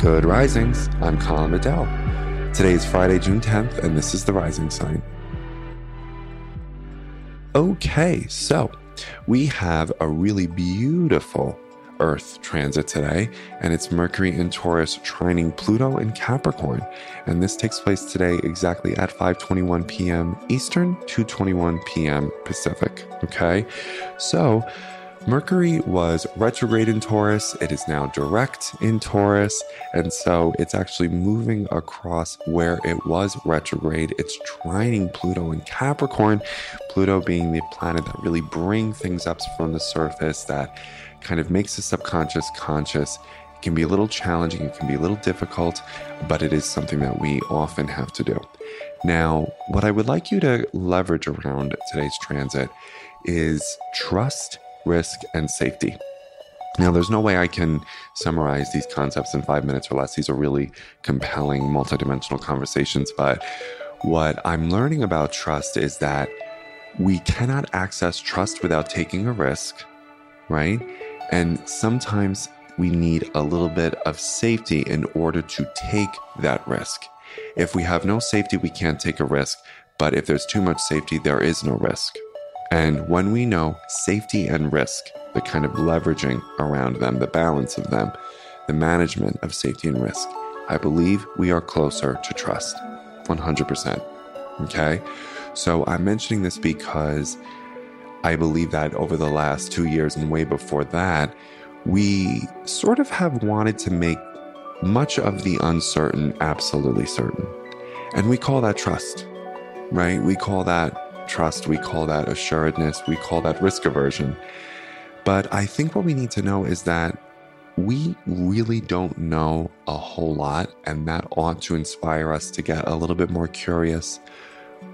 Good Risings. I'm Colin Bedell. Today is Friday, June 10th, and this is the Rising Sign. Okay, so we have a really beautiful Earth transit today, and it's Mercury in Taurus trining Pluto in Capricorn. And this takes place today exactly at 5:21 p.m. Eastern, 2:21 p.m. Pacific. Okay, so Mercury was retrograde in Taurus. It is now direct in Taurus. And so it's actually moving across where it was retrograde. It's trining Pluto in Capricorn, Pluto being the planet that really brings things up from the surface, that kind of makes the subconscious conscious. It can be a little challenging, it can be a little difficult, but it is something that we often have to do. Now, what I would like you to leverage around today's transit is trust risk, and safety. Now, there's no way I can summarize these concepts in five minutes or less. These are really compelling, multidimensional conversations. But what I'm learning about trust is that we cannot access trust without taking a risk, right? And sometimes we need a little bit of safety in order to take that risk. If we have no safety, we can't take a risk. But if there's too much safety, there is no risk. And when we know safety and risk, the kind of leveraging around them, the balance of them, the management of safety and risk, I believe we are closer to trust 100%. Okay. So I'm mentioning this because I believe that over the last two years and way before that, we sort of have wanted to make much of the uncertain absolutely certain. And we call that trust, right? We call that trust, we call that assuredness, we call that risk aversion. But I think what we need to know is that we really don't know a whole lot, and that ought to inspire us to get a little bit more curious.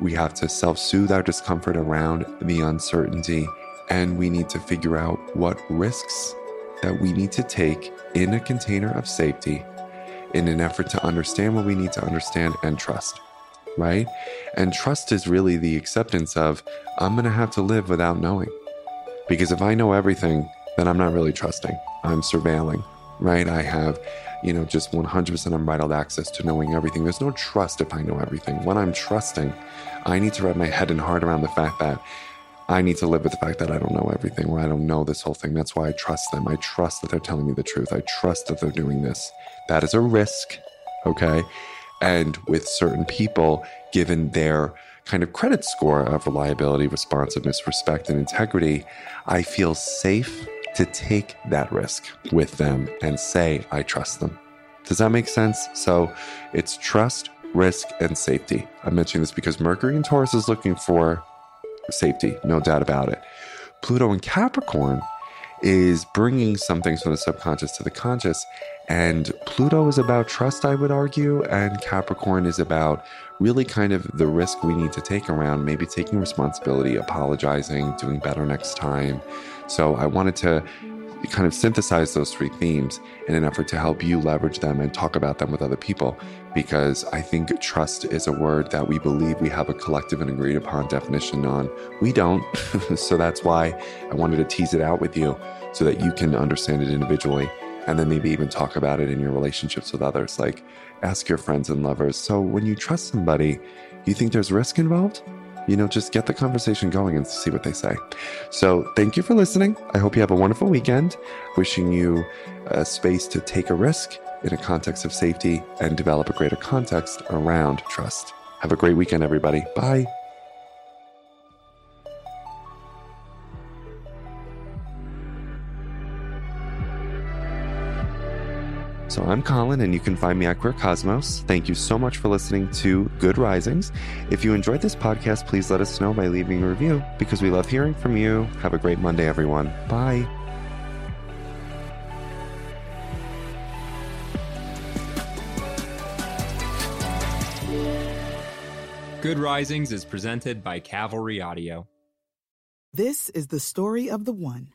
We have to self soothe our discomfort around the uncertainty, and we need to figure out what risks that we need to take in a container of safety in an effort to understand what we need to understand and trust right? And trust is really the acceptance of, I'm going to have to live without knowing. Because if I know everything, then I'm not really trusting. I'm surveilling, right? I have, you know, just 100% unbridled access to knowing everything. There's no trust if I know everything. When I'm trusting, I need to wrap my head and heart around the fact that I need to live with the fact that I don't know everything or I don't know this whole thing. That's why I trust them. I trust that they're telling me the truth. I trust that they're doing this. That is a risk, okay? And with certain people, given their kind of credit score of reliability, responsiveness, respect, and integrity, I feel safe to take that risk with them and say, I trust them. Does that make sense? So it's trust, risk, and safety. I'm mentioning this because Mercury in Taurus is looking for safety, no doubt about it. Pluto in Capricorn is bringing some things from the subconscious to the conscious and Pluto is about trust, I would argue, and Capricorn is about really kind of the risk we need to take around maybe taking responsibility, apologizing, doing better next time. So I wanted to kind of synthesize those three themes in an effort to help you leverage them and talk about them with other people because I think trust is a word that we believe we have a collective and agreed upon definition on. We don't. so that's why I wanted to tease it out with you so that you can understand it individually and then maybe even talk about it in your relationships with others. Like ask your friends and lovers. So when you trust somebody, you think there's risk involved? You know, just get the conversation going and see what they say. So thank you for listening. I hope you have a wonderful weekend. Wishing you a space to take a risk in a context of safety and develop a greater context around trust. Have a great weekend, everybody. Bye. So I'm Colin, and you can find me at Queer Cosmos. Thank you so much for listening to Good Risings. If you enjoyed this podcast, please let us know by leaving a review because we love hearing from you. Have a great Monday, everyone. Bye. Good Risings is presented by Cavalry Audio. This is the story of the one.